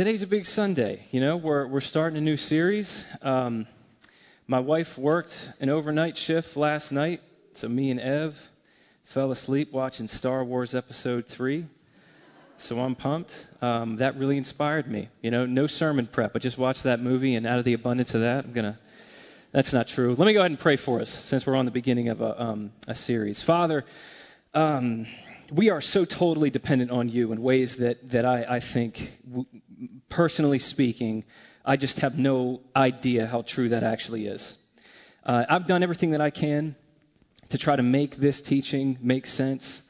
Today, today's a big Sunday. You know, we're we're starting a new series. Um, my wife worked an overnight shift last night, so me and Ev fell asleep watching Star Wars Episode Three. So I'm pumped. Um, that really inspired me. You know, no sermon prep. I just watched that movie, and out of the abundance of that, I'm gonna. That's not true. Let me go ahead and pray for us, since we're on the beginning of a um, a series. Father. Um, we are so totally dependent on you in ways that, that I, I think, personally speaking, I just have no idea how true that actually is. Uh, I've done everything that I can to try to make this teaching make sense,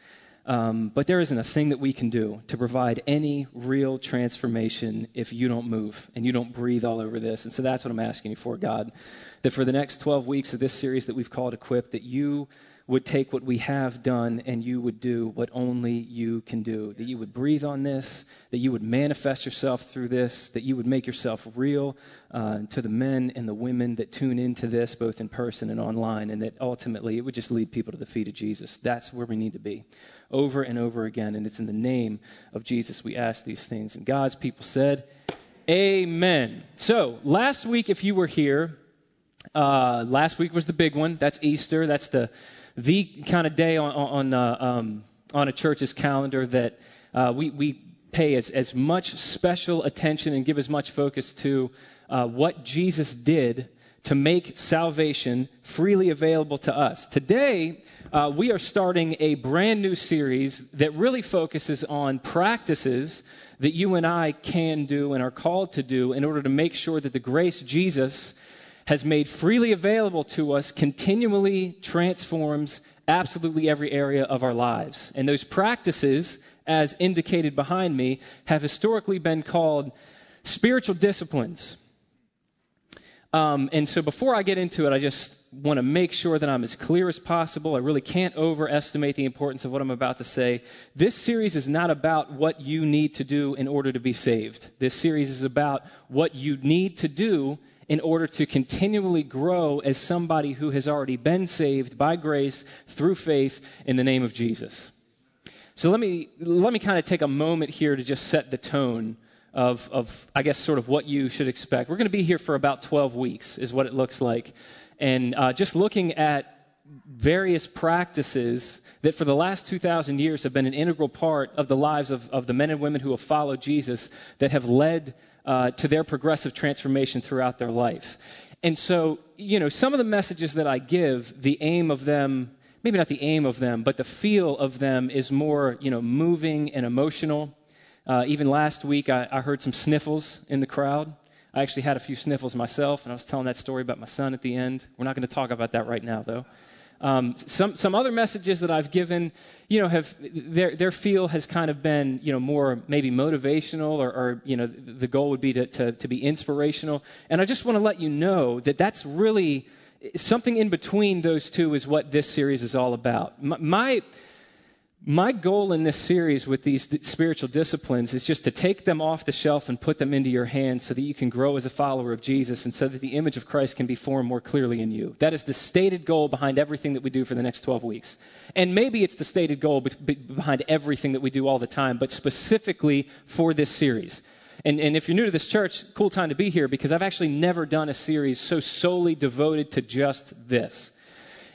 um, but there isn't a thing that we can do to provide any real transformation if you don't move and you don't breathe all over this. And so that's what I'm asking you for, God. That for the next 12 weeks of this series that we've called Equip, that you would take what we have done and you would do what only you can do. That you would breathe on this, that you would manifest yourself through this, that you would make yourself real uh, to the men and the women that tune into this, both in person and online, and that ultimately it would just lead people to the feet of Jesus. That's where we need to be over and over again. And it's in the name of Jesus we ask these things. And God's people said, Amen. So, last week, if you were here, uh, last week was the big one. That's Easter. That's the the kind of day on on, uh, um, on a church's calendar that uh, we we pay as as much special attention and give as much focus to uh, what Jesus did to make salvation freely available to us. Today, uh, we are starting a brand new series that really focuses on practices that you and I can do and are called to do in order to make sure that the grace Jesus has made freely available to us continually transforms absolutely every area of our lives. And those practices, as indicated behind me, have historically been called spiritual disciplines. Um, and so before I get into it, I just want to make sure that I'm as clear as possible. I really can't overestimate the importance of what I'm about to say. This series is not about what you need to do in order to be saved. This series is about what you need to do in order to continually grow as somebody who has already been saved by grace through faith in the name of Jesus. So let me let me kind of take a moment here to just set the tone of, of I guess sort of what you should expect. We're going to be here for about 12 weeks, is what it looks like, and uh, just looking at various practices that for the last 2,000 years have been an integral part of the lives of, of the men and women who have followed Jesus that have led uh, to their progressive transformation throughout their life. And so, you know, some of the messages that I give, the aim of them, maybe not the aim of them, but the feel of them is more, you know, moving and emotional. Uh, even last week, I, I heard some sniffles in the crowd. I actually had a few sniffles myself, and I was telling that story about my son at the end. We're not going to talk about that right now, though. Um, some some other messages that I've given, you know, have their their feel has kind of been, you know, more maybe motivational or, or you know, the goal would be to, to to be inspirational. And I just want to let you know that that's really something in between those two is what this series is all about. my, my my goal in this series with these spiritual disciplines is just to take them off the shelf and put them into your hands so that you can grow as a follower of Jesus and so that the image of Christ can be formed more clearly in you. That is the stated goal behind everything that we do for the next 12 weeks. And maybe it's the stated goal behind everything that we do all the time, but specifically for this series. And, and if you're new to this church, cool time to be here because I've actually never done a series so solely devoted to just this.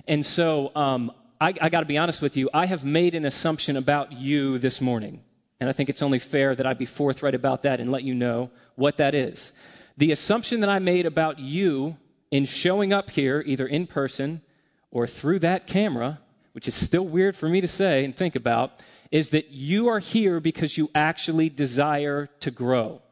And so um, I, I got to be honest with you, I have made an assumption about you this morning. And I think it's only fair that I be forthright about that and let you know what that is. The assumption that I made about you in showing up here, either in person or through that camera, which is still weird for me to say and think about, is that you are here because you actually desire to grow.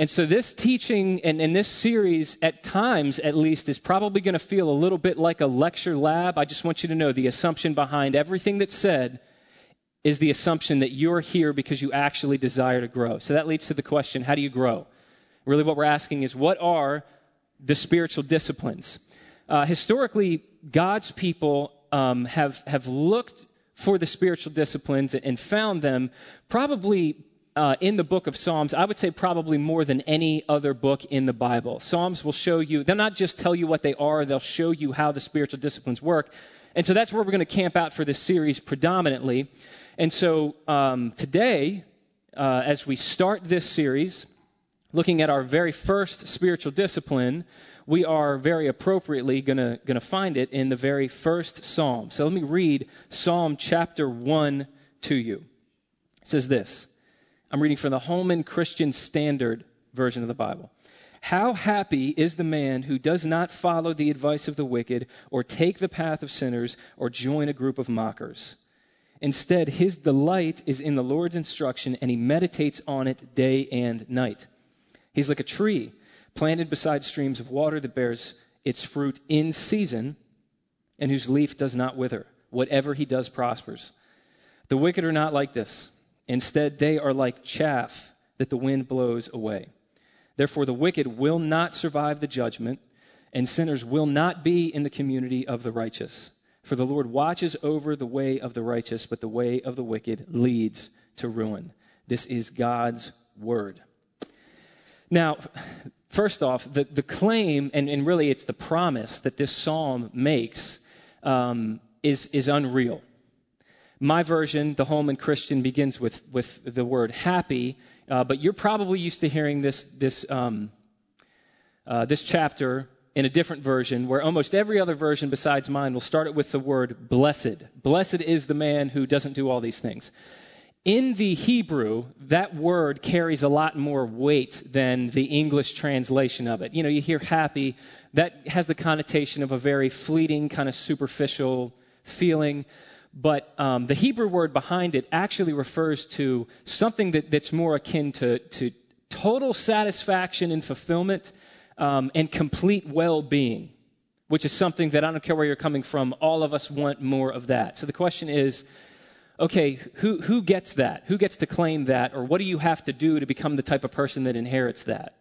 And so this teaching and, and this series, at times at least, is probably going to feel a little bit like a lecture lab. I just want you to know the assumption behind everything that's said is the assumption that you're here because you actually desire to grow. So that leads to the question how do you grow? Really, what we're asking is what are the spiritual disciplines? Uh, historically, God's people um, have, have looked for the spiritual disciplines and found them probably uh, in the book of Psalms, I would say probably more than any other book in the Bible. Psalms will show you, they'll not just tell you what they are, they'll show you how the spiritual disciplines work. And so that's where we're going to camp out for this series predominantly. And so um, today, uh, as we start this series, looking at our very first spiritual discipline, we are very appropriately going to find it in the very first psalm. So let me read Psalm chapter 1 to you. It says this I'm reading from the Holman Christian Standard version of the Bible. How happy is the man who does not follow the advice of the wicked, or take the path of sinners, or join a group of mockers. Instead, his delight is in the Lord's instruction, and he meditates on it day and night. He's like a tree planted beside streams of water that bears its fruit in season, and whose leaf does not wither. Whatever he does prospers. The wicked are not like this. Instead, they are like chaff that the wind blows away. Therefore, the wicked will not survive the judgment, and sinners will not be in the community of the righteous. For the Lord watches over the way of the righteous, but the way of the wicked leads to ruin. This is God's word. Now, first off, the, the claim, and, and really it's the promise that this psalm makes, um, is, is unreal. My version, the Holman Christian, begins with, with the word happy, uh, but you're probably used to hearing this, this, um, uh, this chapter in a different version, where almost every other version besides mine will start it with the word blessed. Blessed is the man who doesn't do all these things. In the Hebrew, that word carries a lot more weight than the English translation of it. You know, you hear happy, that has the connotation of a very fleeting, kind of superficial feeling. But um, the Hebrew word behind it actually refers to something that, that's more akin to, to total satisfaction and fulfillment um, and complete well being, which is something that I don't care where you're coming from, all of us want more of that. So the question is okay, who, who gets that? Who gets to claim that? Or what do you have to do to become the type of person that inherits that?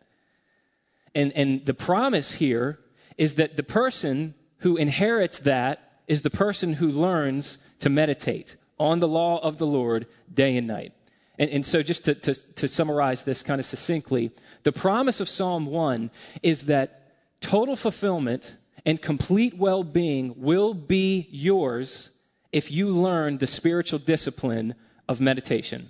And, and the promise here is that the person who inherits that is the person who learns to meditate on the law of the Lord day and night. And, and so, just to, to, to summarize this kind of succinctly, the promise of Psalm 1 is that total fulfillment and complete well being will be yours if you learn the spiritual discipline of meditation.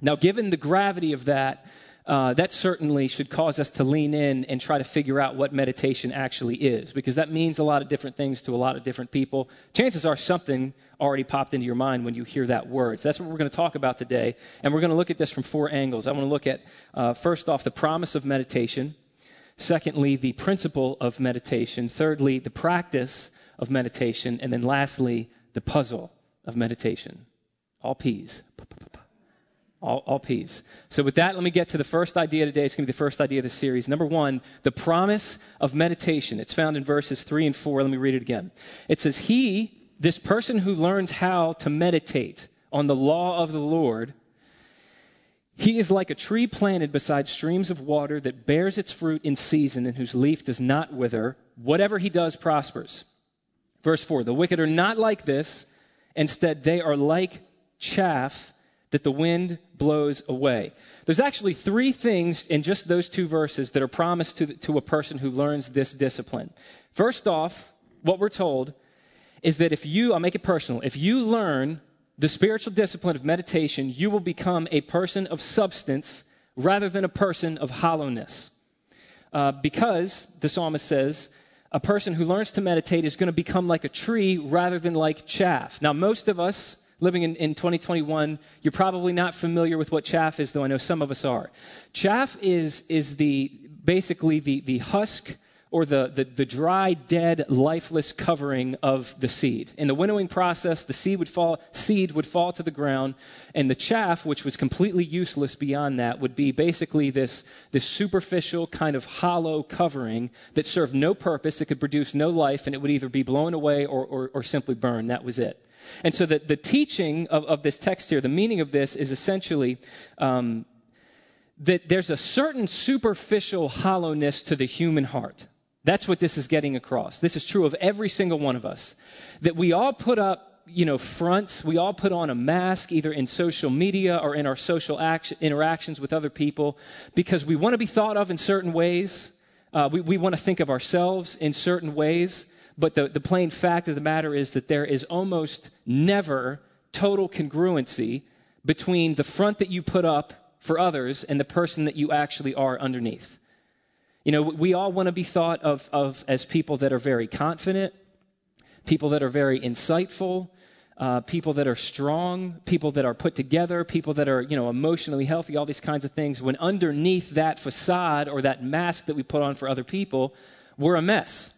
Now, given the gravity of that, uh, that certainly should cause us to lean in and try to figure out what meditation actually is, because that means a lot of different things to a lot of different people. Chances are something already popped into your mind when you hear that word. So that's what we're going to talk about today, and we're going to look at this from four angles. I want to look at, uh, first off, the promise of meditation. Secondly, the principle of meditation. Thirdly, the practice of meditation. And then lastly, the puzzle of meditation. All P's. All, all P's. So, with that, let me get to the first idea today. It's going to be the first idea of the series. Number one, the promise of meditation. It's found in verses 3 and 4. Let me read it again. It says, He, this person who learns how to meditate on the law of the Lord, he is like a tree planted beside streams of water that bears its fruit in season and whose leaf does not wither. Whatever he does prospers. Verse 4 The wicked are not like this. Instead, they are like chaff that the wind blows away. There's actually three things in just those two verses that are promised to, to a person who learns this discipline. First off, what we're told is that if you, I'll make it personal, if you learn the spiritual discipline of meditation, you will become a person of substance rather than a person of hollowness. Uh, because, the psalmist says, a person who learns to meditate is going to become like a tree rather than like chaff. Now, most of us living in, in 2021, you're probably not familiar with what chaff is, though I know some of us are. Chaff is, is the, basically the, the husk or the, the, the, dry, dead, lifeless covering of the seed. In the winnowing process, the seed would fall, seed would fall to the ground, and the chaff, which was completely useless beyond that, would be basically this, this superficial kind of hollow covering that served no purpose. It could produce no life, and it would either be blown away or, or, or simply burned. That was it. And so the, the teaching of, of this text here, the meaning of this is essentially um, that there's a certain superficial hollowness to the human heart. That's what this is getting across. This is true of every single one of us. That we all put up you know, fronts. We all put on a mask either in social media or in our social action, interactions with other people because we want to be thought of in certain ways. Uh, we, we want to think of ourselves in certain ways. But the, the plain fact of the matter is that there is almost never total congruency between the front that you put up for others and the person that you actually are underneath. You know, we all want to be thought of, of as people that are very confident, people that are very insightful, uh, people that are strong, people that are put together, people that are, you know, emotionally healthy, all these kinds of things. When underneath that facade or that mask that we put on for other people, we're a mess.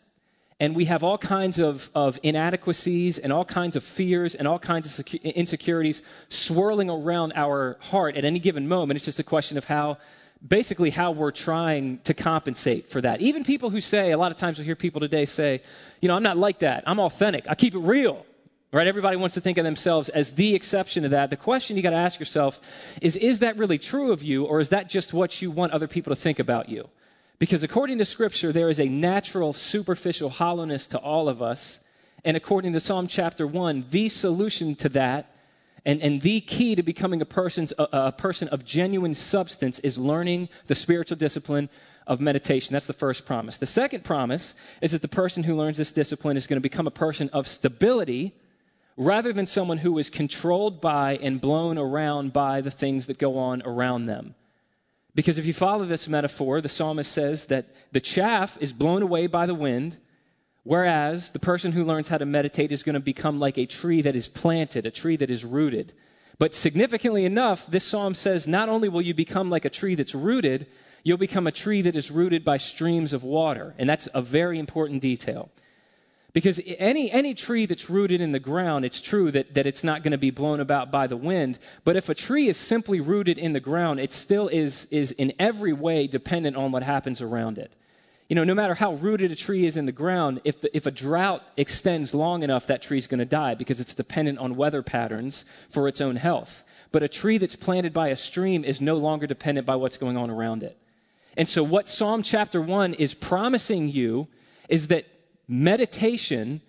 And we have all kinds of, of inadequacies and all kinds of fears and all kinds of secu- insecurities swirling around our heart at any given moment. It's just a question of how, basically, how we're trying to compensate for that. Even people who say, a lot of times I hear people today say, you know, I'm not like that. I'm authentic. I keep it real. Right? Everybody wants to think of themselves as the exception to that. The question you got to ask yourself is is that really true of you or is that just what you want other people to think about you? Because according to Scripture, there is a natural, superficial hollowness to all of us. And according to Psalm chapter 1, the solution to that and, and the key to becoming a, person's, a, a person of genuine substance is learning the spiritual discipline of meditation. That's the first promise. The second promise is that the person who learns this discipline is going to become a person of stability rather than someone who is controlled by and blown around by the things that go on around them. Because if you follow this metaphor, the psalmist says that the chaff is blown away by the wind, whereas the person who learns how to meditate is going to become like a tree that is planted, a tree that is rooted. But significantly enough, this psalm says not only will you become like a tree that's rooted, you'll become a tree that is rooted by streams of water. And that's a very important detail. Because any, any tree that's rooted in the ground, it's true that, that it's not going to be blown about by the wind. But if a tree is simply rooted in the ground, it still is, is in every way dependent on what happens around it. You know, no matter how rooted a tree is in the ground, if, the, if a drought extends long enough, that tree's going to die because it's dependent on weather patterns for its own health. But a tree that's planted by a stream is no longer dependent by what's going on around it. And so, what Psalm chapter 1 is promising you is that meditation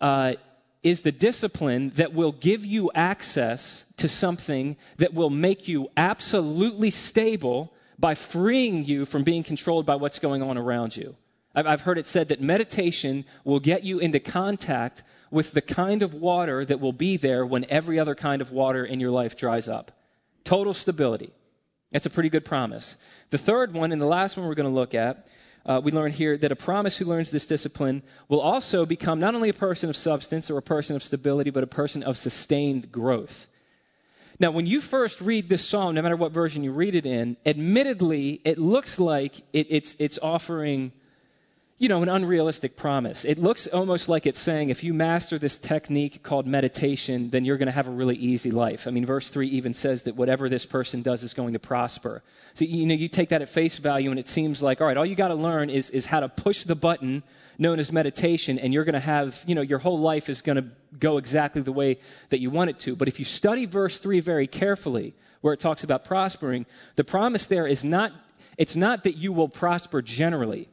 uh, is the discipline that will give you access to something that will make you absolutely stable by freeing you from being controlled by what's going on around you. I've heard it said that meditation will get you into contact with the kind of water that will be there when every other kind of water in your life dries up. Total stability. That's a pretty good promise. The third one, and the last one we're going to look at, uh, we learn here that a promise who learns this discipline will also become not only a person of substance or a person of stability, but a person of sustained growth. Now, when you first read this psalm, no matter what version you read it in, admittedly, it looks like it, it's, it's offering you know, an unrealistic promise. It looks almost like it's saying if you master this technique called meditation, then you're going to have a really easy life. I mean, verse 3 even says that whatever this person does is going to prosper. So, you know, you take that at face value and it seems like, all right, all you got to learn is, is how to push the button known as meditation and you're going to have, you know, your whole life is going to go exactly the way that you want it to. But if you study verse 3 very carefully, where it talks about prospering, the promise there is not, it's not that you will prosper generally.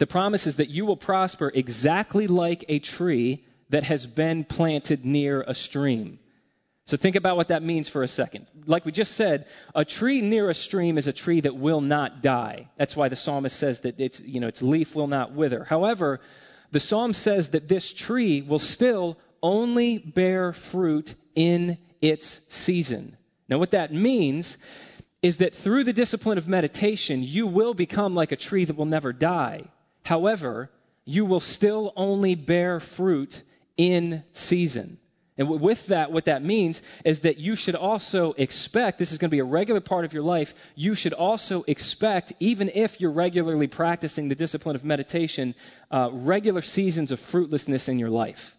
The promise is that you will prosper exactly like a tree that has been planted near a stream. So think about what that means for a second. Like we just said, a tree near a stream is a tree that will not die. That's why the psalmist says that its, you know, its leaf will not wither. However, the psalm says that this tree will still only bear fruit in its season. Now, what that means is that through the discipline of meditation, you will become like a tree that will never die. However, you will still only bear fruit in season. And with that, what that means is that you should also expect, this is going to be a regular part of your life, you should also expect, even if you're regularly practicing the discipline of meditation, uh, regular seasons of fruitlessness in your life.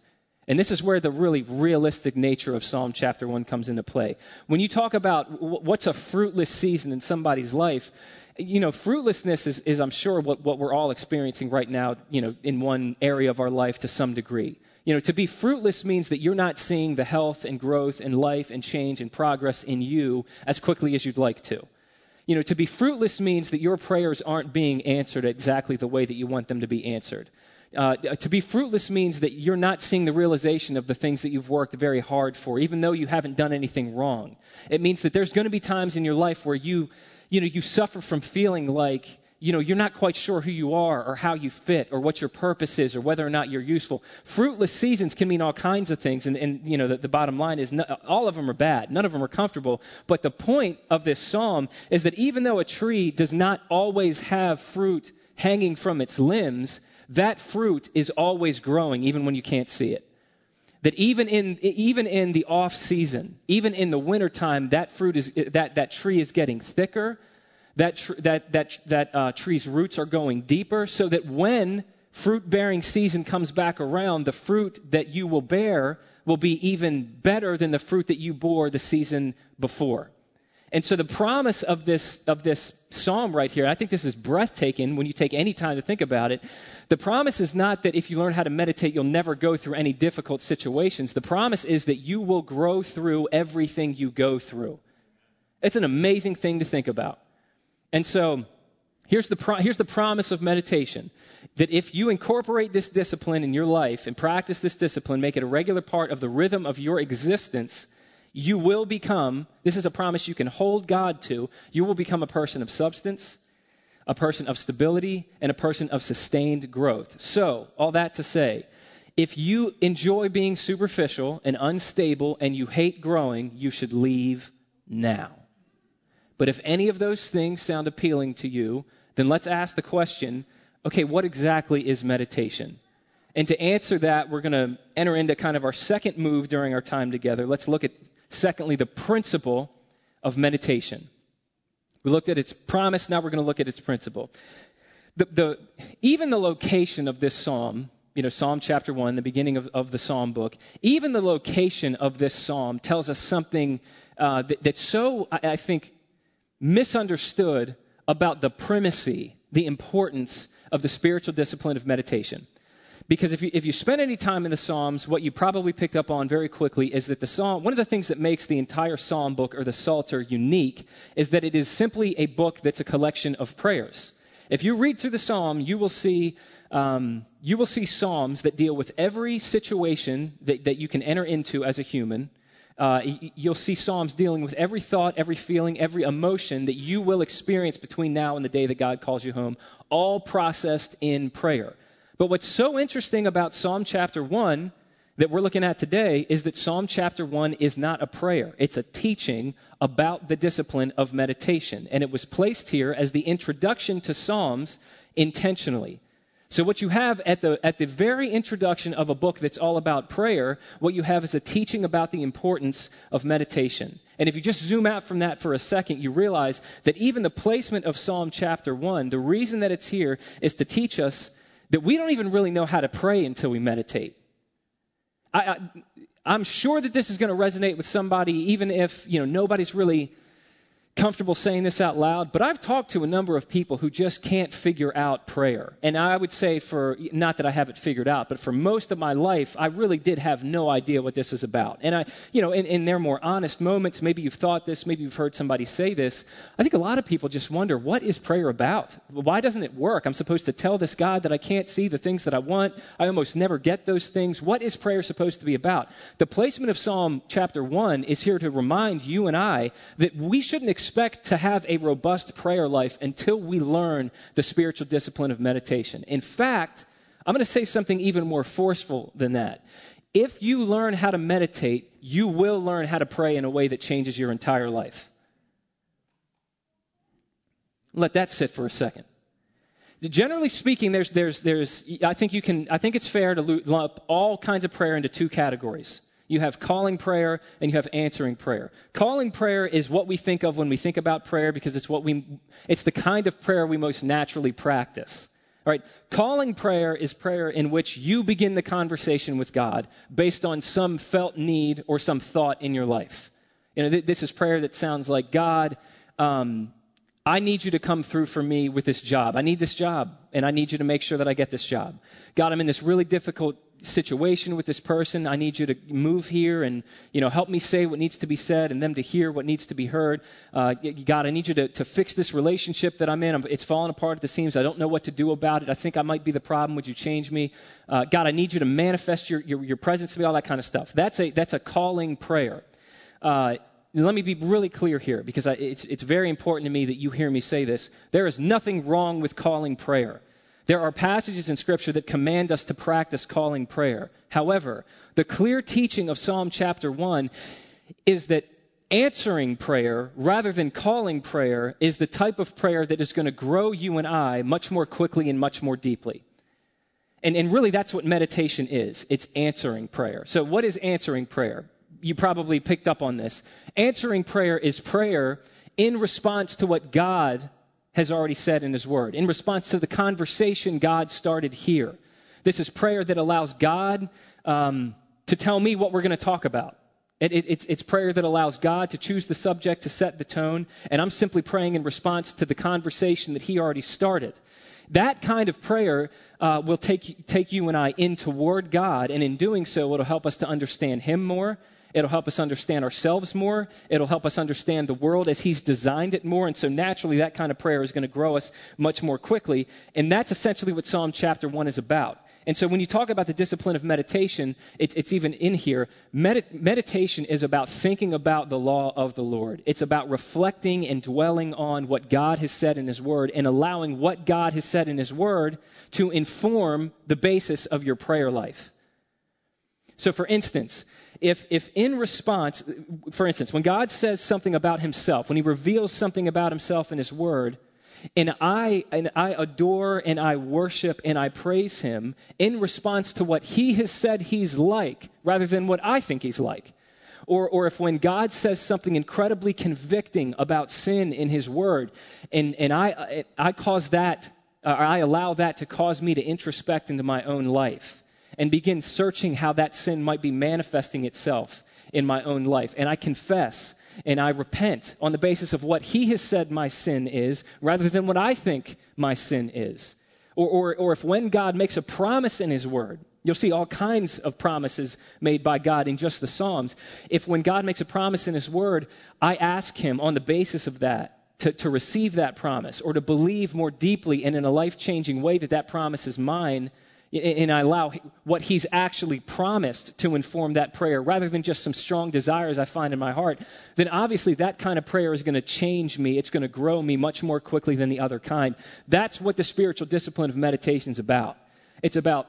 And this is where the really realistic nature of Psalm chapter 1 comes into play. When you talk about what's a fruitless season in somebody's life, you know, fruitlessness is, is I'm sure, what, what we're all experiencing right now, you know, in one area of our life to some degree. You know, to be fruitless means that you're not seeing the health and growth and life and change and progress in you as quickly as you'd like to. You know, to be fruitless means that your prayers aren't being answered exactly the way that you want them to be answered. Uh, to be fruitless means that you're not seeing the realization of the things that you've worked very hard for, even though you haven't done anything wrong. It means that there's going to be times in your life where you you know, you suffer from feeling like you know, you're not quite sure who you are or how you fit or what your purpose is or whether or not you're useful. Fruitless seasons can mean all kinds of things. And, and you know, the, the bottom line is no, all of them are bad. None of them are comfortable. But the point of this psalm is that even though a tree does not always have fruit hanging from its limbs, that fruit is always growing even when you can't see it. That even in, even in the off season, even in the wintertime, that fruit is, that, that tree is getting thicker that, tr- that, that, that uh, tree's roots are going deeper so that when fruit bearing season comes back around, the fruit that you will bear will be even better than the fruit that you bore the season before. And so the promise of this, of this psalm right here, I think this is breathtaking when you take any time to think about it. The promise is not that if you learn how to meditate, you'll never go through any difficult situations. The promise is that you will grow through everything you go through. It's an amazing thing to think about. And so here's the, pro- here's the promise of meditation that if you incorporate this discipline in your life and practice this discipline, make it a regular part of the rhythm of your existence, you will become, this is a promise you can hold God to, you will become a person of substance, a person of stability, and a person of sustained growth. So, all that to say, if you enjoy being superficial and unstable and you hate growing, you should leave now. But if any of those things sound appealing to you, then let's ask the question okay, what exactly is meditation? And to answer that, we're going to enter into kind of our second move during our time together. Let's look at, secondly, the principle of meditation. We looked at its promise, now we're going to look at its principle. The, the, even the location of this psalm, you know, Psalm chapter 1, the beginning of, of the psalm book, even the location of this psalm tells us something uh, that, that's so, I, I think, misunderstood about the primacy, the importance of the spiritual discipline of meditation. Because if you, if you spend any time in the Psalms, what you probably picked up on very quickly is that the Psalm, one of the things that makes the entire Psalm book or the Psalter unique is that it is simply a book that's a collection of prayers. If you read through the Psalm, you will see, um, you will see Psalms that deal with every situation that, that you can enter into as a human uh, you'll see Psalms dealing with every thought, every feeling, every emotion that you will experience between now and the day that God calls you home, all processed in prayer. But what's so interesting about Psalm chapter 1 that we're looking at today is that Psalm chapter 1 is not a prayer. It's a teaching about the discipline of meditation. And it was placed here as the introduction to Psalms intentionally. So, what you have at the, at the very introduction of a book that's all about prayer, what you have is a teaching about the importance of meditation. And if you just zoom out from that for a second, you realize that even the placement of Psalm chapter 1, the reason that it's here is to teach us that we don't even really know how to pray until we meditate. I, I, I'm sure that this is going to resonate with somebody, even if you know nobody's really comfortable saying this out loud, but I've talked to a number of people who just can't figure out prayer. And I would say for, not that I have it figured out, but for most of my life, I really did have no idea what this is about. And I, you know, in, in their more honest moments, maybe you've thought this, maybe you've heard somebody say this. I think a lot of people just wonder, what is prayer about? Why doesn't it work? I'm supposed to tell this God that I can't see the things that I want. I almost never get those things. What is prayer supposed to be about? The placement of Psalm chapter 1 is here to remind you and I that we shouldn't expect to have a robust prayer life until we learn the spiritual discipline of meditation. In fact, I'm going to say something even more forceful than that. If you learn how to meditate, you will learn how to pray in a way that changes your entire life. Let that sit for a second. Generally speaking, there's, there's, there's, I think you can, I think it's fair to lump all kinds of prayer into two categories. You have calling prayer and you have answering prayer. Calling prayer is what we think of when we think about prayer because it's what we it's the kind of prayer we most naturally practice. All right, calling prayer is prayer in which you begin the conversation with God based on some felt need or some thought in your life. You know, th- this is prayer that sounds like God, um, I need you to come through for me with this job. I need this job, and I need you to make sure that I get this job. God, I'm in this really difficult situation with this person. I need you to move here and, you know, help me say what needs to be said and them to hear what needs to be heard. Uh, God, I need you to, to fix this relationship that I'm in. It's falling apart at the seams. I don't know what to do about it. I think I might be the problem. Would you change me? Uh, God, I need you to manifest your, your, your presence to me, all that kind of stuff. That's a, that's a calling prayer. Uh, let me be really clear here because I, it's, it's very important to me that you hear me say this. There is nothing wrong with calling prayer. There are passages in Scripture that command us to practice calling prayer. However, the clear teaching of Psalm chapter 1 is that answering prayer rather than calling prayer is the type of prayer that is going to grow you and I much more quickly and much more deeply. And, and really, that's what meditation is it's answering prayer. So, what is answering prayer? You probably picked up on this. Answering prayer is prayer in response to what God has already said in His Word, in response to the conversation God started here. This is prayer that allows God um, to tell me what we're going to talk about. It, it, it's, it's prayer that allows God to choose the subject to set the tone, and I'm simply praying in response to the conversation that He already started. That kind of prayer uh, will take, take you and I in toward God, and in doing so, it'll help us to understand Him more. It'll help us understand ourselves more. It'll help us understand the world as He's designed it more. And so naturally, that kind of prayer is going to grow us much more quickly. And that's essentially what Psalm chapter 1 is about. And so when you talk about the discipline of meditation, it's, it's even in here. Medi- meditation is about thinking about the law of the Lord. It's about reflecting and dwelling on what God has said in His Word and allowing what God has said in His Word to inform the basis of your prayer life. So, for instance, if, if in response, for instance, when God says something about himself, when he reveals something about himself in his word, and I, and I adore and I worship and I praise him in response to what he has said he's like rather than what I think he's like. Or, or if when God says something incredibly convicting about sin in his word, and, and I, I cause that, or I allow that to cause me to introspect into my own life and begin searching how that sin might be manifesting itself in my own life. And I confess and I repent on the basis of what He has said my sin is rather than what I think my sin is. Or, or, or if when God makes a promise in His Word, you'll see all kinds of promises made by God in just the Psalms. If when God makes a promise in His Word, I ask Him on the basis of that to, to receive that promise or to believe more deeply and in a life changing way that that promise is mine, and I allow what He's actually promised to inform that prayer rather than just some strong desires I find in my heart, then obviously that kind of prayer is going to change me. It's going to grow me much more quickly than the other kind. That's what the spiritual discipline of meditation is about. It's about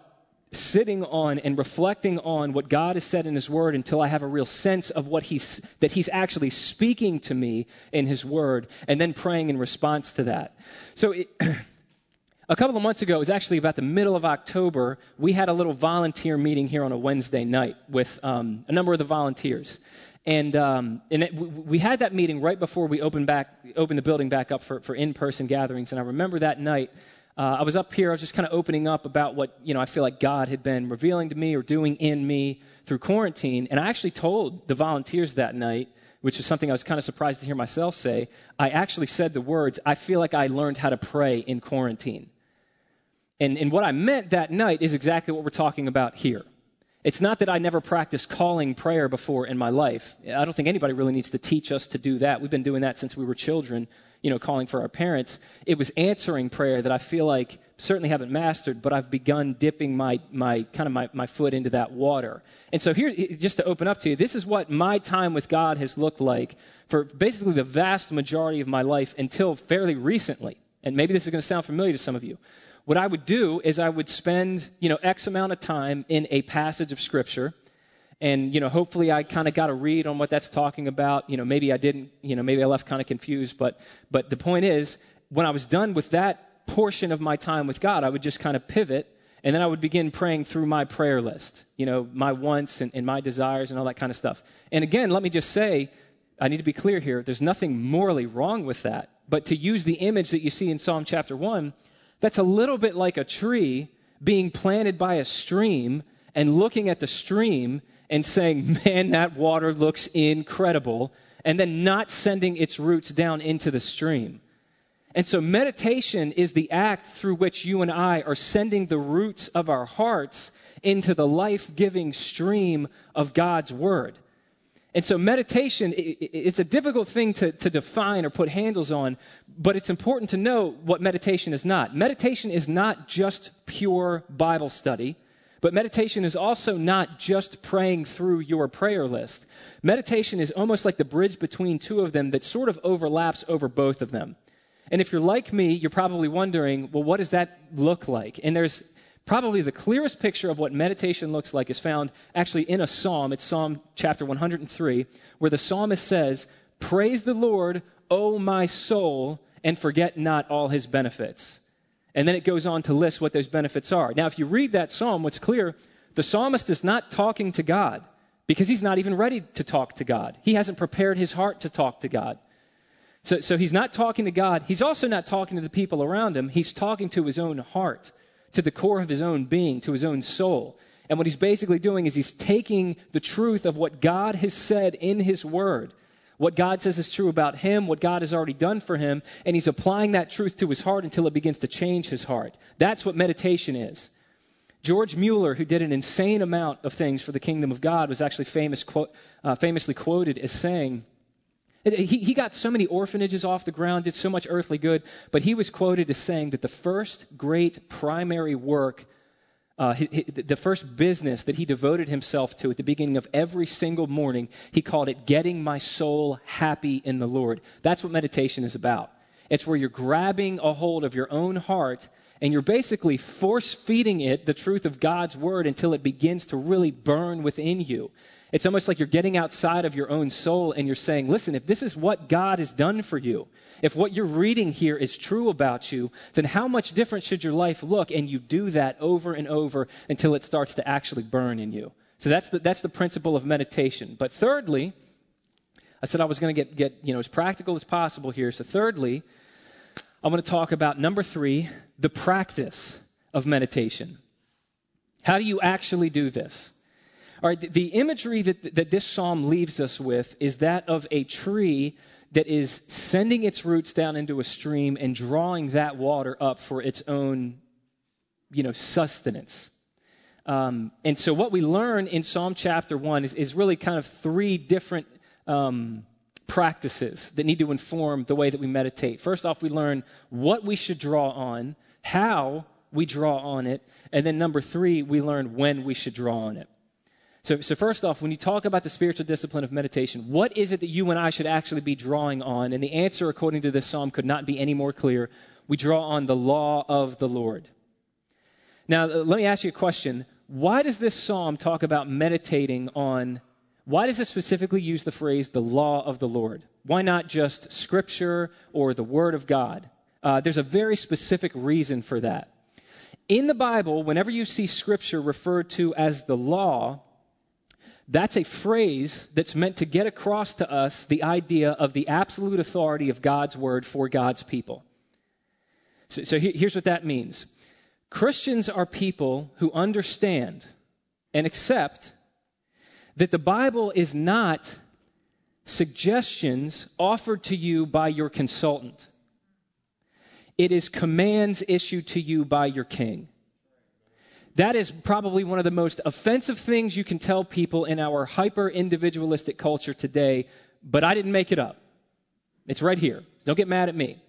sitting on and reflecting on what God has said in His Word until I have a real sense of what He's that He's actually speaking to me in His Word, and then praying in response to that. So. It, A couple of months ago, it was actually about the middle of October, we had a little volunteer meeting here on a Wednesday night with um, a number of the volunteers. And, um, and it, we had that meeting right before we opened, back, opened the building back up for, for in person gatherings. And I remember that night, uh, I was up here, I was just kind of opening up about what you know, I feel like God had been revealing to me or doing in me through quarantine. And I actually told the volunteers that night which is something I was kind of surprised to hear myself say, I actually said the words, I feel like I learned how to pray in quarantine. And, and what I meant that night is exactly what we're talking about here. It's not that I never practiced calling prayer before in my life. I don't think anybody really needs to teach us to do that. We've been doing that since we were children, you know, calling for our parents. It was answering prayer that I feel like certainly haven't mastered, but I've begun dipping my, my kind of my, my foot into that water. And so here, just to open up to you, this is what my time with God has looked like for basically the vast majority of my life until fairly recently. And maybe this is going to sound familiar to some of you what I would do is I would spend, you know, X amount of time in a passage of Scripture. And, you know, hopefully I kind of got a read on what that's talking about. You know, maybe I didn't, you know, maybe I left kind of confused. But, but the point is, when I was done with that portion of my time with God, I would just kind of pivot and then I would begin praying through my prayer list, you know, my wants and, and my desires and all that kind of stuff. And again, let me just say, I need to be clear here. There's nothing morally wrong with that. But to use the image that you see in Psalm chapter 1, that's a little bit like a tree being planted by a stream and looking at the stream and saying, man, that water looks incredible, and then not sending its roots down into the stream. And so meditation is the act through which you and I are sending the roots of our hearts into the life giving stream of God's Word. And so meditation is a difficult thing to, to define or put handles on, but it's important to know what meditation is not. Meditation is not just pure Bible study, But meditation is also not just praying through your prayer list. Meditation is almost like the bridge between two of them that sort of overlaps over both of them. And if you're like me, you're probably wondering, well, what does that look like? And there's probably the clearest picture of what meditation looks like is found actually in a psalm. It's Psalm chapter 103, where the psalmist says, Praise the Lord, O my soul, and forget not all his benefits. And then it goes on to list what those benefits are. Now, if you read that psalm, what's clear, the psalmist is not talking to God because he's not even ready to talk to God. He hasn't prepared his heart to talk to God. So, so he's not talking to God. He's also not talking to the people around him. He's talking to his own heart, to the core of his own being, to his own soul. And what he's basically doing is he's taking the truth of what God has said in his word what God says is true about him, what God has already done for him, and he's applying that truth to his heart until it begins to change his heart. That's what meditation is. George Mueller, who did an insane amount of things for the kingdom of God, was actually famous, uh, famously quoted as saying, he, he got so many orphanages off the ground, did so much earthly good, but he was quoted as saying that the first great primary work uh, the first business that he devoted himself to at the beginning of every single morning, he called it getting my soul happy in the Lord. That's what meditation is about. It's where you're grabbing a hold of your own heart and you're basically force feeding it the truth of God's word until it begins to really burn within you. It's almost like you're getting outside of your own soul and you're saying, listen, if this is what God has done for you, if what you're reading here is true about you, then how much different should your life look? And you do that over and over until it starts to actually burn in you. So that's the, that's the principle of meditation. But thirdly, I said I was going to get, get you know, as practical as possible here. So thirdly, I'm going to talk about number three, the practice of meditation. How do you actually do this? All right, the imagery that, that this psalm leaves us with is that of a tree that is sending its roots down into a stream and drawing that water up for its own, you know, sustenance. Um, and so what we learn in Psalm chapter 1 is, is really kind of three different um, practices that need to inform the way that we meditate. First off, we learn what we should draw on, how we draw on it, and then number three, we learn when we should draw on it. So, so, first off, when you talk about the spiritual discipline of meditation, what is it that you and I should actually be drawing on? And the answer, according to this psalm, could not be any more clear. We draw on the law of the Lord. Now, uh, let me ask you a question. Why does this psalm talk about meditating on, why does it specifically use the phrase the law of the Lord? Why not just scripture or the word of God? Uh, there's a very specific reason for that. In the Bible, whenever you see scripture referred to as the law, that's a phrase that's meant to get across to us the idea of the absolute authority of God's word for God's people. So, so here's what that means Christians are people who understand and accept that the Bible is not suggestions offered to you by your consultant. It is commands issued to you by your king. That is probably one of the most offensive things you can tell people in our hyper individualistic culture today, but I didn't make it up. It's right here. Don't get mad at me.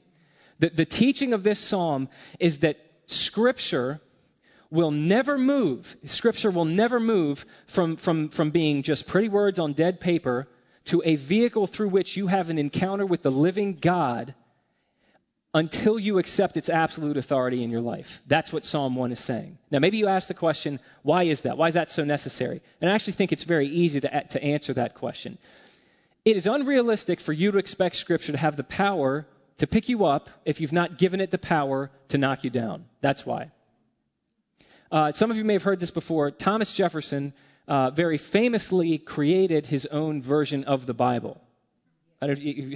The, the teaching of this psalm is that Scripture will never move, Scripture will never move from, from, from being just pretty words on dead paper to a vehicle through which you have an encounter with the living God until you accept its absolute authority in your life. That's what Psalm 1 is saying. Now, maybe you ask the question, why is that? Why is that so necessary? And I actually think it's very easy to, to answer that question. It is unrealistic for you to expect Scripture to have the power to pick you up if you've not given it the power to knock you down. That's why. Uh, some of you may have heard this before. Thomas Jefferson uh, very famously created his own version of the Bible.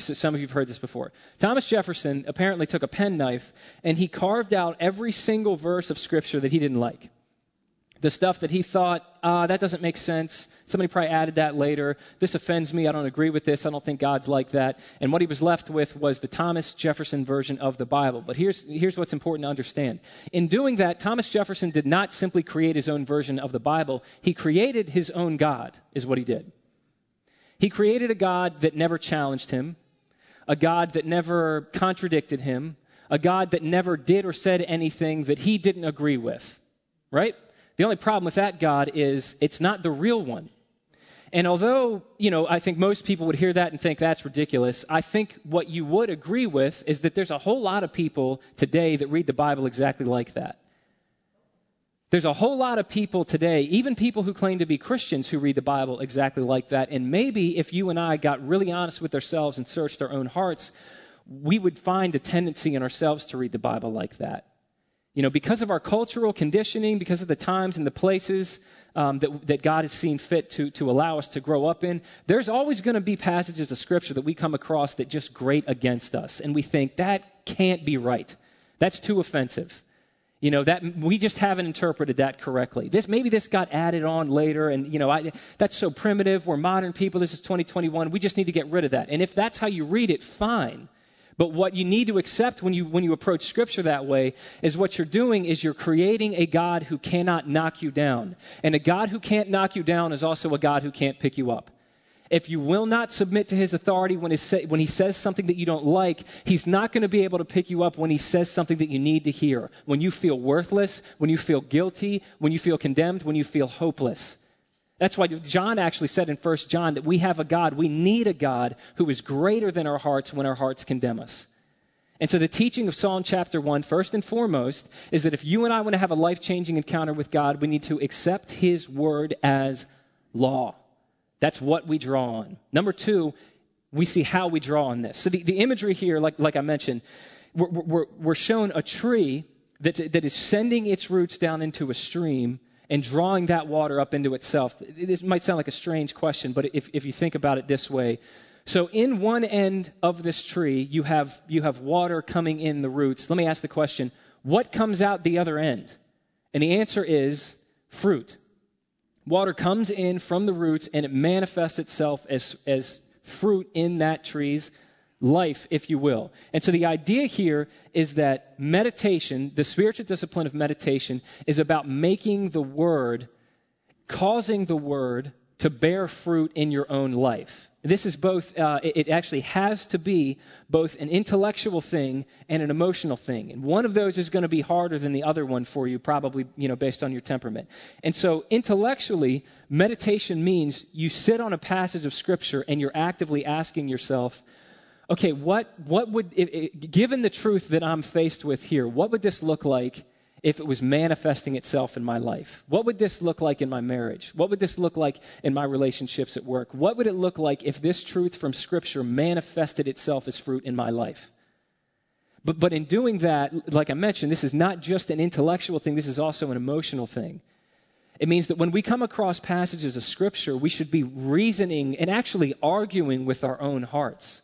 Some of you have heard this before. Thomas Jefferson apparently took a penknife and he carved out every single verse of Scripture that he didn't like. The stuff that he thought, ah, that doesn't make sense. Somebody probably added that later. This offends me. I don't agree with this. I don't think God's like that. And what he was left with was the Thomas Jefferson version of the Bible. But here's, here's what's important to understand. In doing that, Thomas Jefferson did not simply create his own version of the Bible, he created his own God, is what he did. He created a God that never challenged him, a God that never contradicted him, a God that never did or said anything that he didn't agree with. Right? The only problem with that God is it's not the real one. And although, you know, I think most people would hear that and think that's ridiculous, I think what you would agree with is that there's a whole lot of people today that read the Bible exactly like that. There's a whole lot of people today, even people who claim to be Christians, who read the Bible exactly like that. And maybe if you and I got really honest with ourselves and searched our own hearts, we would find a tendency in ourselves to read the Bible like that. You know, because of our cultural conditioning, because of the times and the places um, that, that God has seen fit to, to allow us to grow up in, there's always going to be passages of Scripture that we come across that just grate against us. And we think, that can't be right. That's too offensive. You know that we just haven't interpreted that correctly. This maybe this got added on later, and you know I, that's so primitive. We're modern people. This is 2021. We just need to get rid of that. And if that's how you read it, fine. But what you need to accept when you when you approach Scripture that way is what you're doing is you're creating a God who cannot knock you down, and a God who can't knock you down is also a God who can't pick you up. If you will not submit to his authority when, when he says something that you don't like, he's not going to be able to pick you up when he says something that you need to hear. When you feel worthless, when you feel guilty, when you feel condemned, when you feel hopeless. That's why John actually said in 1 John that we have a God, we need a God who is greater than our hearts when our hearts condemn us. And so the teaching of Psalm chapter 1, first and foremost, is that if you and I want to have a life changing encounter with God, we need to accept his word as law. That's what we draw on. Number two, we see how we draw on this. So the, the imagery here, like, like I mentioned, we're, we're, we're shown a tree that, that is sending its roots down into a stream and drawing that water up into itself. This might sound like a strange question, but if, if you think about it this way, so in one end of this tree, you have, you have water coming in the roots. Let me ask the question, what comes out the other end? And the answer is fruit. Water comes in from the roots and it manifests itself as, as fruit in that tree's life, if you will. And so the idea here is that meditation, the spiritual discipline of meditation, is about making the word, causing the word to bear fruit in your own life. This is both, uh, it actually has to be both an intellectual thing and an emotional thing. And one of those is going to be harder than the other one for you, probably, you know, based on your temperament. And so intellectually, meditation means you sit on a passage of Scripture and you're actively asking yourself, okay, what, what would, given the truth that I'm faced with here, what would this look like if it was manifesting itself in my life? What would this look like in my marriage? What would this look like in my relationships at work? What would it look like if this truth from Scripture manifested itself as fruit in my life? But, but in doing that, like I mentioned, this is not just an intellectual thing, this is also an emotional thing. It means that when we come across passages of Scripture, we should be reasoning and actually arguing with our own hearts.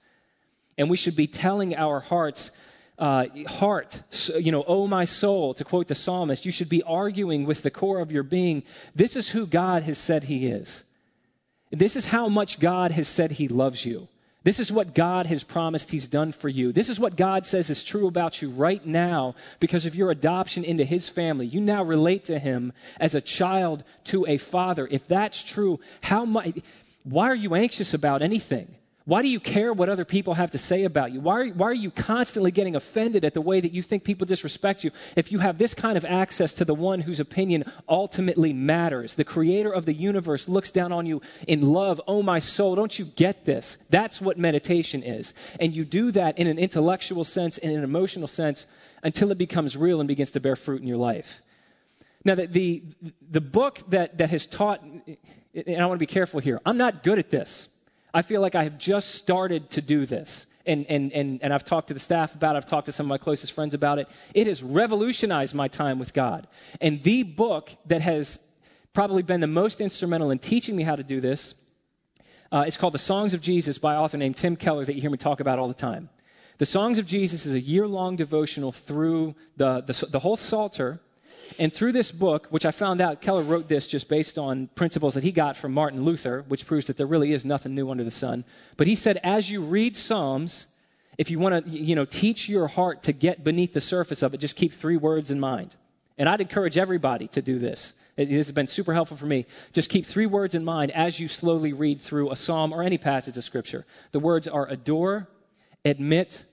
And we should be telling our hearts, uh, heart, you know, oh my soul, to quote the psalmist, you should be arguing with the core of your being. This is who God has said He is. This is how much God has said He loves you. This is what God has promised He's done for you. This is what God says is true about you right now because of your adoption into His family. You now relate to Him as a child to a father. If that's true, how much, why are you anxious about anything? Why do you care what other people have to say about you? Why are, why are you constantly getting offended at the way that you think people disrespect you if you have this kind of access to the one whose opinion ultimately matters? The creator of the universe looks down on you in love. Oh, my soul, don't you get this? That's what meditation is. And you do that in an intellectual sense, in an emotional sense, until it becomes real and begins to bear fruit in your life. Now, the, the, the book that, that has taught, and I want to be careful here, I'm not good at this. I feel like I have just started to do this. And, and, and, and I've talked to the staff about it, I've talked to some of my closest friends about it. It has revolutionized my time with God. And the book that has probably been the most instrumental in teaching me how to do this uh, is called The Songs of Jesus by an author named Tim Keller that you hear me talk about all the time. The Songs of Jesus is a year long devotional through the, the, the whole Psalter and through this book, which I found out, Keller wrote this just based on principles that he got from Martin Luther, which proves that there really is nothing new under the sun. But he said, as you read Psalms, if you want to, you know, teach your heart to get beneath the surface of it, just keep three words in mind. And I'd encourage everybody to do this. It, this has been super helpful for me. Just keep three words in mind as you slowly read through a psalm or any passage of Scripture. The words are adore, admit,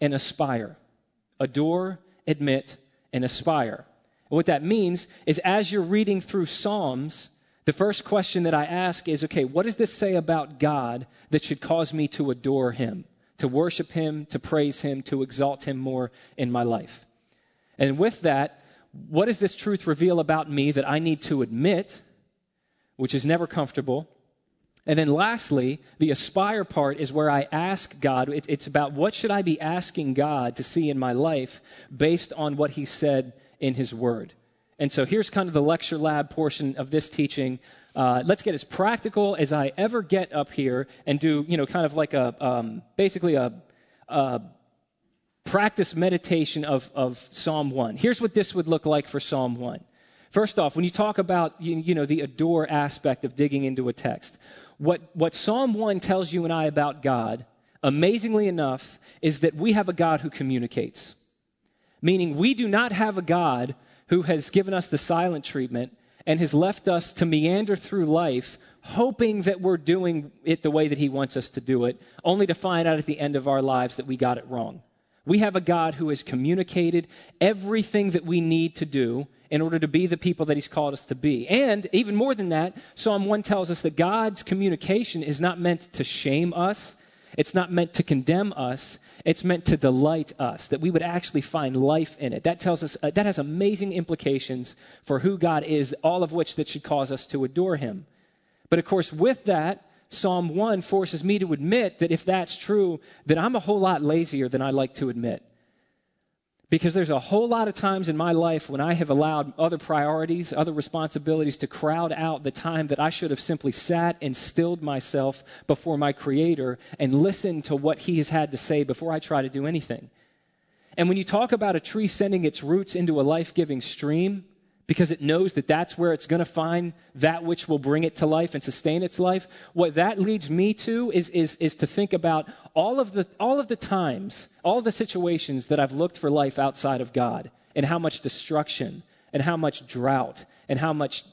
and aspire. Adore, admit, and aspire. And what that means is as you're reading through Psalms, the first question that I ask is okay, what does this say about God that should cause me to adore him, to worship him, to praise him, to exalt him more in my life? And with that, what does this truth reveal about me that I need to admit, which is never comfortable? And then lastly, the aspire part is where I ask God. It's about what should I be asking God to see in my life based on what He said in His Word. And so here's kind of the lecture lab portion of this teaching. Uh, let's get as practical as I ever get up here and do, you know, kind of like a um, basically a, a practice meditation of, of Psalm 1. Here's what this would look like for Psalm 1. First off, when you talk about you, you, know the adore aspect of digging into a text, what, what Psalm 1 tells you and I about God, amazingly enough, is that we have a God who communicates. Meaning, we do not have a God who has given us the silent treatment and has left us to meander through life, hoping that we're doing it the way that He wants us to do it, only to find out at the end of our lives that we got it wrong. We have a God who has communicated everything that we need to do in order to be the people that He's called us to be. And even more than that, Psalm 1 tells us that God's communication is not meant to shame us, it's not meant to condemn us, it's meant to delight us, that we would actually find life in it. That tells us, uh, that has amazing implications for who God is, all of which that should cause us to adore Him. But of course, with that, Psalm 1 forces me to admit that if that's true, that I'm a whole lot lazier than I like to admit. Because there's a whole lot of times in my life when I have allowed other priorities, other responsibilities to crowd out the time that I should have simply sat and stilled myself before my Creator and listened to what He has had to say before I try to do anything. And when you talk about a tree sending its roots into a life giving stream, because it knows that that's where it's going to find that which will bring it to life and sustain its life. What that leads me to is, is, is to think about all of, the, all of the times, all the situations that I've looked for life outside of God, and how much destruction, and how much drought, and how much,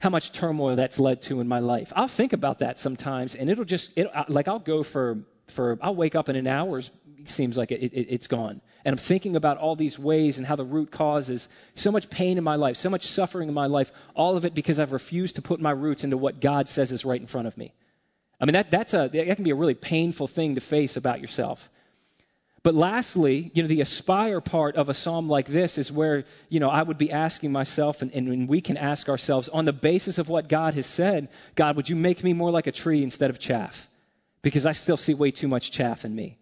how much turmoil that's led to in my life. I'll think about that sometimes, and it'll just, it, like I'll go for, for, I'll wake up in an hour's seems like it, it, it's gone. And I'm thinking about all these ways and how the root causes so much pain in my life, so much suffering in my life, all of it because I've refused to put my roots into what God says is right in front of me. I mean, that, that's a, that can be a really painful thing to face about yourself. But lastly, you know, the aspire part of a psalm like this is where, you know, I would be asking myself, and, and we can ask ourselves, on the basis of what God has said, God, would you make me more like a tree instead of chaff? Because I still see way too much chaff in me.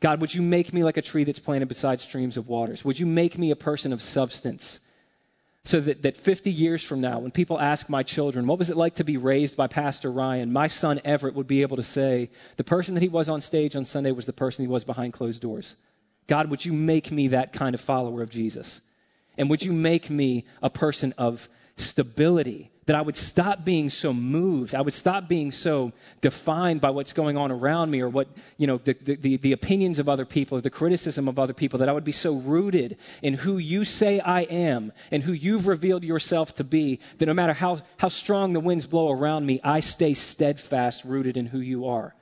God, would you make me like a tree that's planted beside streams of waters? Would you make me a person of substance? So that, that 50 years from now, when people ask my children, what was it like to be raised by Pastor Ryan, my son Everett would be able to say, the person that he was on stage on Sunday was the person he was behind closed doors. God, would you make me that kind of follower of Jesus? And would you make me a person of stability, that I would stop being so moved. I would stop being so defined by what's going on around me or what, you know, the, the, the, opinions of other people or the criticism of other people, that I would be so rooted in who you say I am and who you've revealed yourself to be, that no matter how, how strong the winds blow around me, I stay steadfast, rooted in who you are.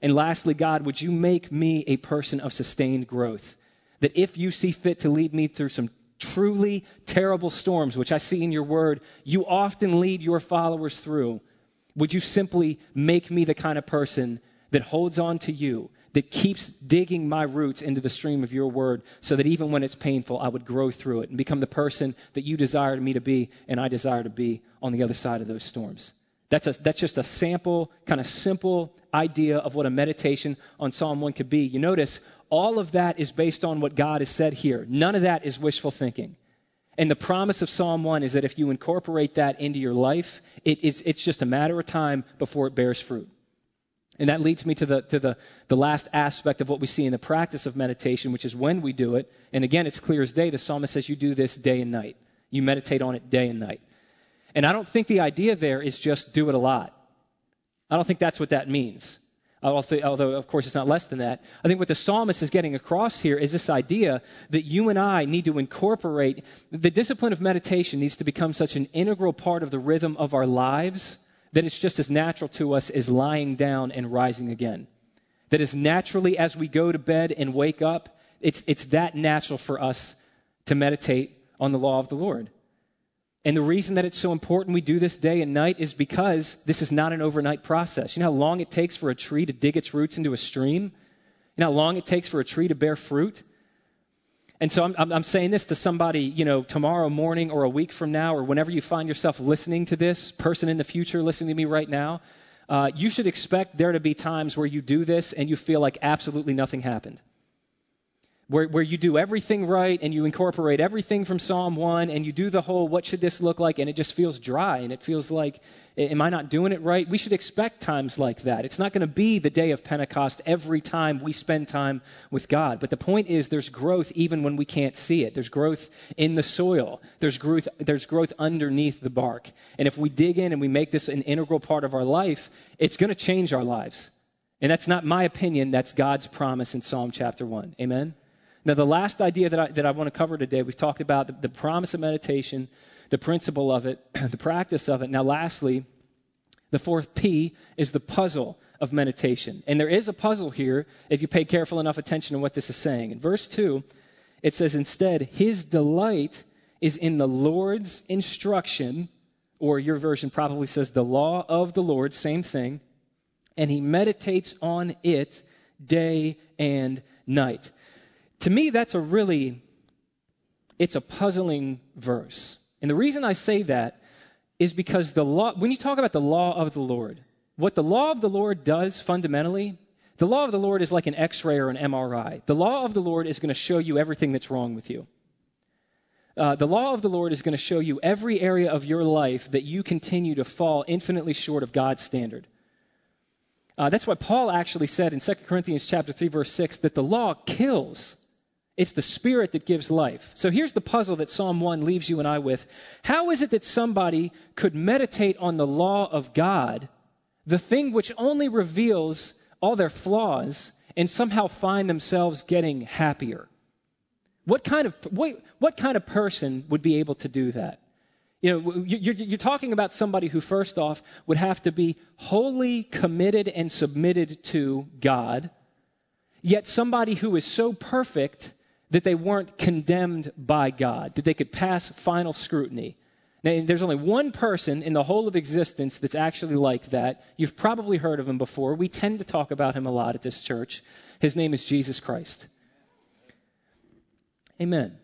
And lastly, God, would you make me a person of sustained growth? That if you see fit to lead me through some truly terrible storms, which I see in your word, you often lead your followers through. Would you simply make me the kind of person that holds on to you, that keeps digging my roots into the stream of your word, so that even when it's painful, I would grow through it and become the person that you desire me to be and I desire to be on the other side of those storms? That's, a, that's just a sample, kind of simple idea of what a meditation on Psalm 1 could be. You notice all of that is based on what God has said here. None of that is wishful thinking. And the promise of Psalm 1 is that if you incorporate that into your life, it is, it's just a matter of time before it bears fruit. And that leads me to, the, to the, the last aspect of what we see in the practice of meditation, which is when we do it. And again, it's clear as day. The psalmist says you do this day and night. You meditate on it day and night. And I don't think the idea there is just do it a lot. I don't think that's what that means although of course it's not less than that. I think what the psalmist is getting across here is this idea that you and I need to incorporate the discipline of meditation needs to become such an integral part of the rhythm of our lives that it's just as natural to us as lying down and rising again. That as naturally as we go to bed and wake up, it's, it's that natural for us to meditate on the law of the Lord. And the reason that it's so important we do this day and night is because this is not an overnight process. You know how long it takes for a tree to dig its roots into a stream? You know how long it takes for a tree to bear fruit? And so I'm, I'm, saying this to somebody, you know, tomorrow morning or a week from now, or whenever you find yourself listening to this, person in the future listening to me right now, uh, you should expect there to be times where you do this and you feel like absolutely nothing happened where, where you do everything right and you incorporate everything from Psalm 1 and you do the whole what should this look like and it just feels dry and it feels like am I not doing it right? We should expect times like that. It's not going to be the day of Pentecost every time we spend time with God. But the point is there's growth even when we can't see it. There's growth in the soil. There's growth there's growth underneath the bark. And if we dig in and we make this an integral part of our life, it's going to change our lives. And that's not my opinion, that's God's promise in Psalm chapter 1. Amen. Now, the last idea that I, that I want to cover today, we've talked about the, the promise of meditation, the principle of it, the practice of it. Now, lastly, the fourth P is the puzzle of meditation. And there is a puzzle here if you pay careful enough attention to what this is saying. In verse 2, it says, Instead, his delight is in the Lord's instruction, or your version probably says the law of the Lord, same thing, and he meditates on it day and night. To me, that's a really, it's a puzzling verse. And the reason I say that is because the law, when you talk about the law of the Lord, what the law of the Lord does fundamentally, the law of the Lord is like an x ray or an MRI. The law of the Lord is going to show you everything that's wrong with you. Uh, the law of the Lord is going to show you every area of your life that you continue to fall infinitely short of God's standard. Uh, that's why Paul actually said in 2 Corinthians chapter 3 verse 6 that the law kills. It's the Spirit that gives life. So here's the puzzle that Psalm 1 leaves you and I with. How is it that somebody could meditate on the law of God, the thing which only reveals all their flaws, and somehow find themselves getting happier? What kind of, what, what kind of person would be able to do that? You know, you're, you're talking about somebody who, first off, would have to be wholly committed and submitted to God, yet somebody who is so perfect that they weren't condemned by God, that they could pass final scrutiny. Now, there's only one person in the whole of existence that's actually like that. You've probably heard of him before. We tend to talk about him a lot at this church. His name is Jesus Christ. Amen.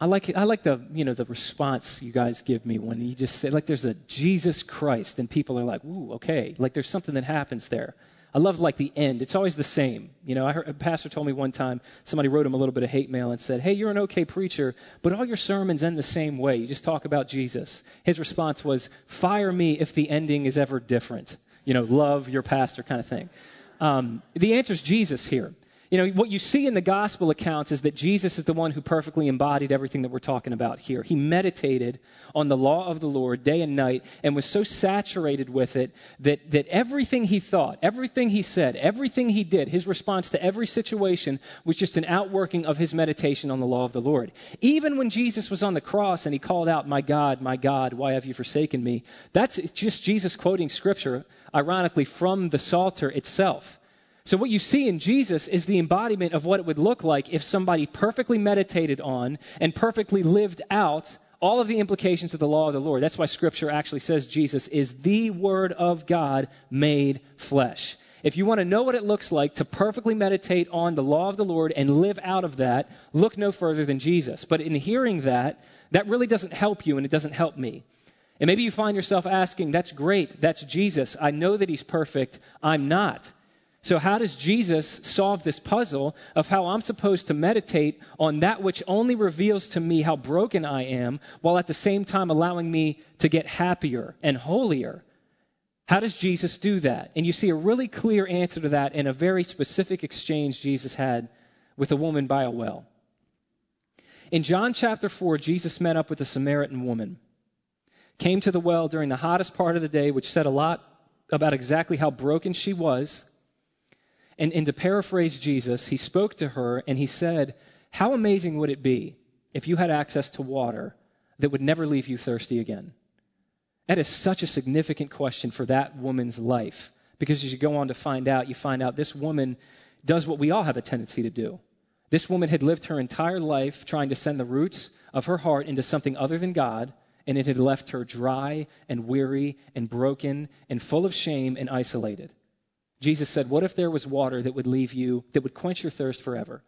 I like I like the you know the response you guys give me when you just say like there's a Jesus Christ and people are like ooh okay like there's something that happens there. I love like the end. It's always the same. You know, I heard, a pastor told me one time somebody wrote him a little bit of hate mail and said, "Hey, you're an okay preacher, but all your sermons end the same way. You just talk about Jesus." His response was, "Fire me if the ending is ever different." You know, love your pastor kind of thing. Um, the answer is Jesus here. You know, what you see in the gospel accounts is that Jesus is the one who perfectly embodied everything that we're talking about here. He meditated on the law of the Lord day and night and was so saturated with it that, that everything he thought, everything he said, everything he did, his response to every situation was just an outworking of his meditation on the law of the Lord. Even when Jesus was on the cross and he called out, My God, my God, why have you forsaken me? That's just Jesus quoting scripture, ironically, from the Psalter itself. So, what you see in Jesus is the embodiment of what it would look like if somebody perfectly meditated on and perfectly lived out all of the implications of the law of the Lord. That's why Scripture actually says Jesus is the Word of God made flesh. If you want to know what it looks like to perfectly meditate on the law of the Lord and live out of that, look no further than Jesus. But in hearing that, that really doesn't help you and it doesn't help me. And maybe you find yourself asking, that's great, that's Jesus. I know that he's perfect. I'm not. So, how does Jesus solve this puzzle of how I'm supposed to meditate on that which only reveals to me how broken I am, while at the same time allowing me to get happier and holier? How does Jesus do that? And you see a really clear answer to that in a very specific exchange Jesus had with a woman by a well. In John chapter 4, Jesus met up with a Samaritan woman, came to the well during the hottest part of the day, which said a lot about exactly how broken she was and, and to paraphrase Jesus, he spoke to her and he said, How amazing would it be if you had access to water that would never leave you thirsty again? That is such a significant question for that woman's life. Because as you go on to find out, you find out this woman does what we all have a tendency to do. This woman had lived her entire life trying to send the roots of her heart into something other than God, and it had left her dry and weary and broken and full of shame and isolated. Jesus said, What if there was water that would leave you, that would quench your thirst forever?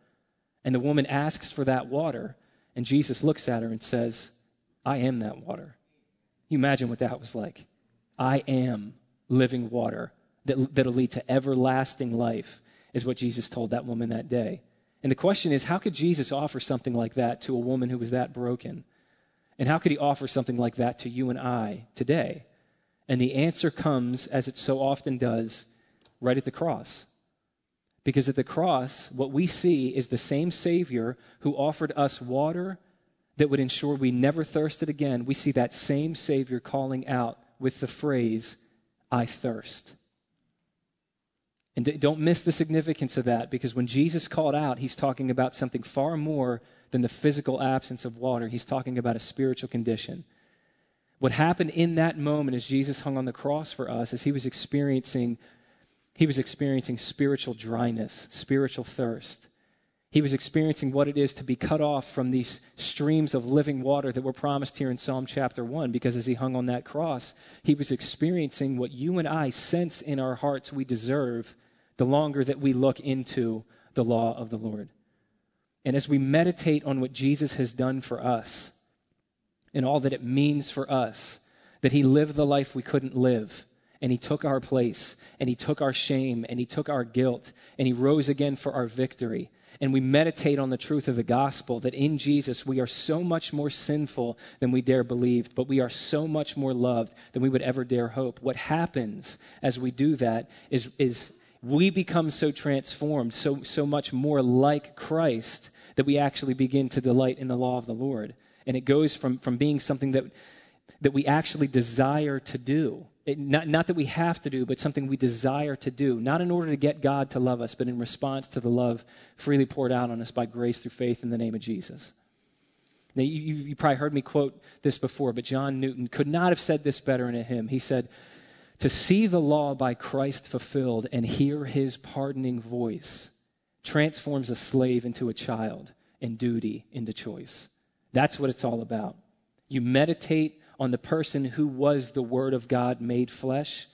And the woman asks for that water, and Jesus looks at her and says, I am that water. You imagine what that was like. I am living water that, that'll lead to everlasting life, is what Jesus told that woman that day. And the question is, how could Jesus offer something like that to a woman who was that broken? And how could he offer something like that to you and I today? And the answer comes, as it so often does, right at the cross. Because at the cross, what we see is the same Savior who offered us water that would ensure we never thirsted again. We see that same Savior calling out with the phrase, I thirst. And don't miss the significance of that because when Jesus called out, he's talking about something far more than the physical absence of water. He's talking about a spiritual condition. What happened in that moment as Jesus hung on the cross for us is he was experiencing he was experiencing spiritual dryness, spiritual thirst. He was experiencing what it is to be cut off from these streams of living water that were promised here in Psalm chapter 1 because as he hung on that cross, he was experiencing what you and I sense in our hearts we deserve the longer that we look into the law of the Lord. And as we meditate on what Jesus has done for us and all that it means for us, that he lived the life we couldn't live, and he took our place, and he took our shame, and he took our guilt, and he rose again for our victory. And we meditate on the truth of the gospel that in Jesus we are so much more sinful than we dare believe, but we are so much more loved than we would ever dare hope. What happens as we do that is, is we become so transformed, so, so much more like Christ, that we actually begin to delight in the law of the Lord. And it goes from, from being something that, that we actually desire to do. It, not, not that we have to do, but something we desire to do. Not in order to get God to love us, but in response to the love freely poured out on us by grace through faith in the name of Jesus. Now, you, you probably heard me quote this before, but John Newton could not have said this better in a hymn. He said, to see the law by Christ fulfilled and hear his pardoning voice transforms a slave into a child and duty into choice. That's what it's all about. You meditate on the person who was the Word of God made flesh,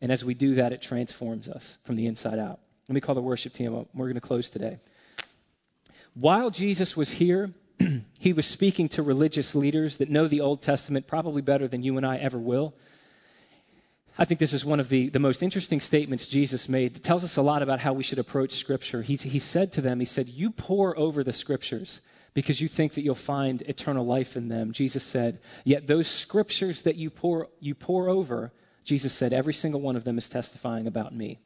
and as we do that, it transforms us from the inside out. Let me call the worship team up. We're going to close today. While Jesus was here, he was speaking to religious leaders that know the Old Testament probably better than you and I ever will. I think this is one of the, the most interesting statements Jesus made that tells us a lot about how we should approach Scripture. He, he said to them, He said, You pore over the Scriptures because you think that you'll find eternal life in them. Jesus said, Yet those Scriptures that you pore, you pore over, Jesus said, every single one of them is testifying about me.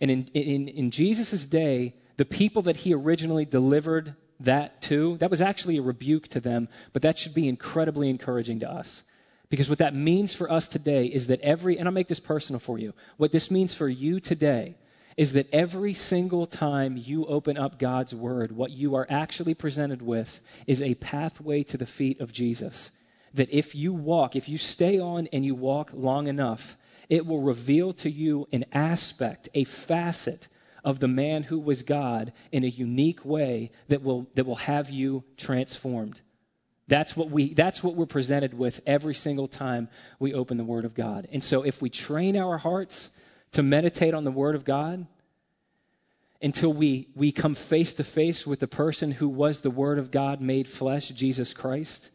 And in, in, in Jesus' day, the people that he originally delivered that to, that was actually a rebuke to them, but that should be incredibly encouraging to us. Because what that means for us today is that every, and I'll make this personal for you, what this means for you today is that every single time you open up God's Word, what you are actually presented with is a pathway to the feet of Jesus. That if you walk, if you stay on and you walk long enough, it will reveal to you an aspect, a facet of the man who was God in a unique way that will, that will have you transformed. That's what we that's what we're presented with every single time we open the word of God. And so if we train our hearts to meditate on the word of God until we we come face to face with the person who was the word of God made flesh, Jesus Christ,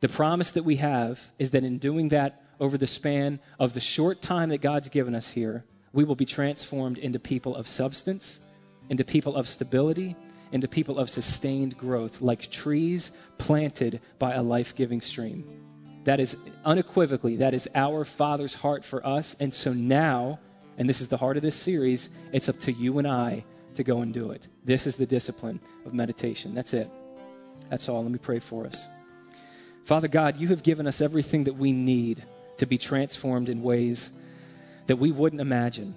the promise that we have is that in doing that over the span of the short time that God's given us here, we will be transformed into people of substance, into people of stability, into people of sustained growth, like trees planted by a life giving stream. That is unequivocally, that is our Father's heart for us. And so now, and this is the heart of this series, it's up to you and I to go and do it. This is the discipline of meditation. That's it. That's all. Let me pray for us. Father God, you have given us everything that we need to be transformed in ways that we wouldn't imagine.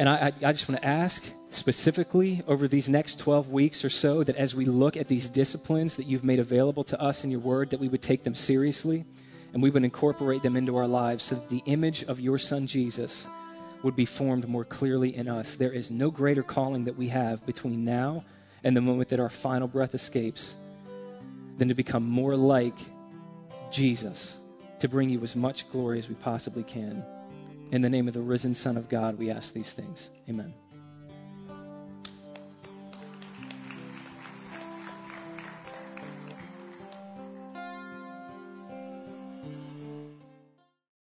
And I, I, just want to ask specifically over these next 12 weeks or so that as we look at these disciplines that you've made available to us in your word, that we would take them seriously and we would incorporate them into our lives so that the image of your son Jesus would be formed more clearly in us. There is no greater calling that we have between now and the moment that our final breath escapes than to become more like Jesus, to bring you as much glory as we possibly can. In the name of the risen Son of God, we ask these things. Amen.